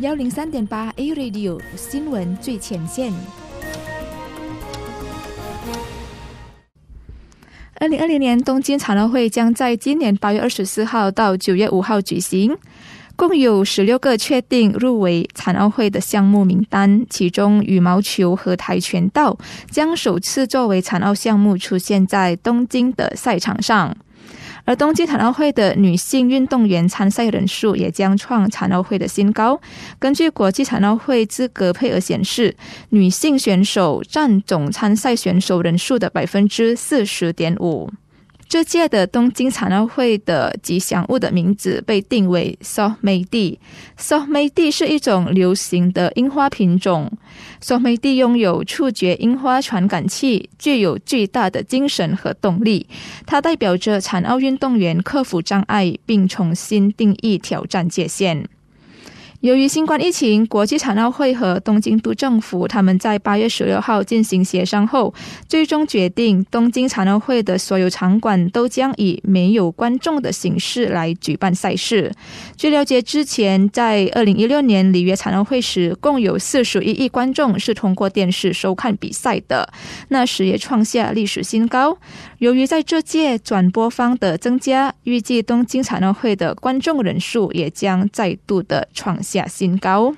幺零三点八 A Radio 新闻最前线。二零二零年东京残奥会将在今年八月二十四号到九月五号举行，共有十六个确定入围残奥会的项目名单，其中羽毛球和跆拳道将首次作为残奥项目出现在东京的赛场上。而冬季残奥会的女性运动员参赛人数也将创残奥会的新高。根据国际残奥会资格配额显示，女性选手占总参赛选手人数的百分之四十点五。这届的东京残奥会的吉祥物的名字被定为 So Mei So Mei 是一种流行的樱花品种。So Mei 拥有触觉樱花传感器，具有巨大的精神和动力。它代表着残奥运动员克服障碍，并重新定义挑战界限。由于新冠疫情，国际残奥会和东京都政府他们在八月十六号进行协商后，最终决定东京残奥会的所有场馆都将以没有观众的形式来举办赛事。据了解，之前在二零一六年里约残奥会时，共有四十一亿观众是通过电视收看比赛的，那时也创下历史新高。由于在这届转播方的增加，预计东京残奥会的观众人数也将再度的创。下新高。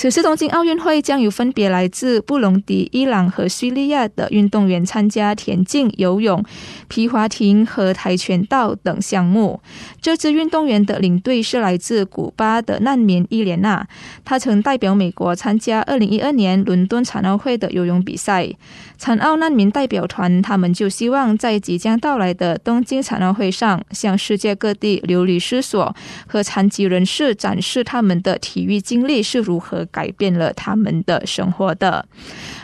此次东京奥运会将有分别来自布隆迪、伊朗和叙利亚的运动员参加田径、游泳、皮划艇和跆拳道等项目。这支运动员的领队是来自古巴的难民伊莲娜，她曾代表美国参加2012年伦敦残奥会的游泳比赛。残奥难民代表团他们就希望在即将到来的东京残奥会上，向世界各地流离失所和残疾人士展示他们的体育经历是如何。改变了他们的生活的。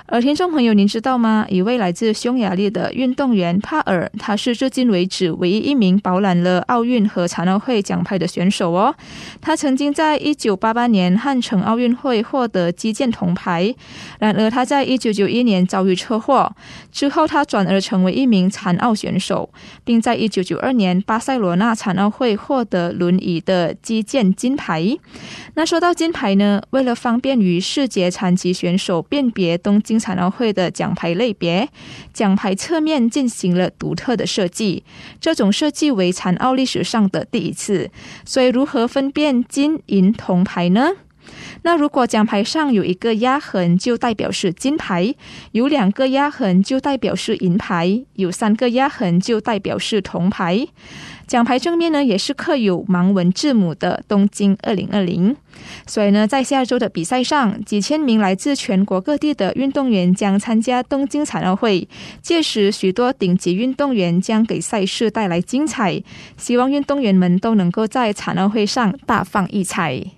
而听众朋友，您知道吗？一位来自匈牙利的运动员帕尔，他是至今为止唯一一名饱揽了奥运和残奥会奖牌的选手哦。他曾经在一九八八年汉城奥运会获得击剑铜牌，然而他在一九九一年遭遇车祸之后，他转而成为一名残奥选手，并在一九九二年巴塞罗那残奥会获得轮椅的击剑金牌。那说到金牌呢，为了便于视觉残疾选手辨别东京。残奥会的奖牌类别，奖牌侧面进行了独特的设计，这种设计为残奥历史上的第一次。所以，如何分辨金银铜牌呢？那如果奖牌上有一个压痕，就代表是金牌；有两个压痕，就代表是银牌；有三个压痕，就代表是铜牌。奖牌正面呢，也是刻有盲文字母的“东京二零二零”。所以呢，在下周的比赛上，几千名来自全国各地的运动员将参加东京残奥会。届时，许多顶级运动员将给赛事带来精彩。希望运动员们都能够在残奥会上大放异彩。